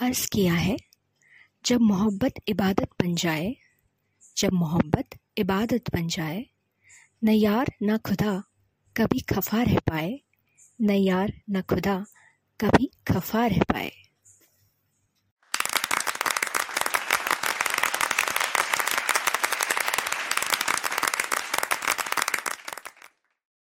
अर्ज़ किया है, जब मोहब्बत इबादत बन जाए, जब मोहब्बत इबादत बन जाए न यार न खुदा कभी खफा रह पाए न यार न खुदा कभी खफा रह पाए।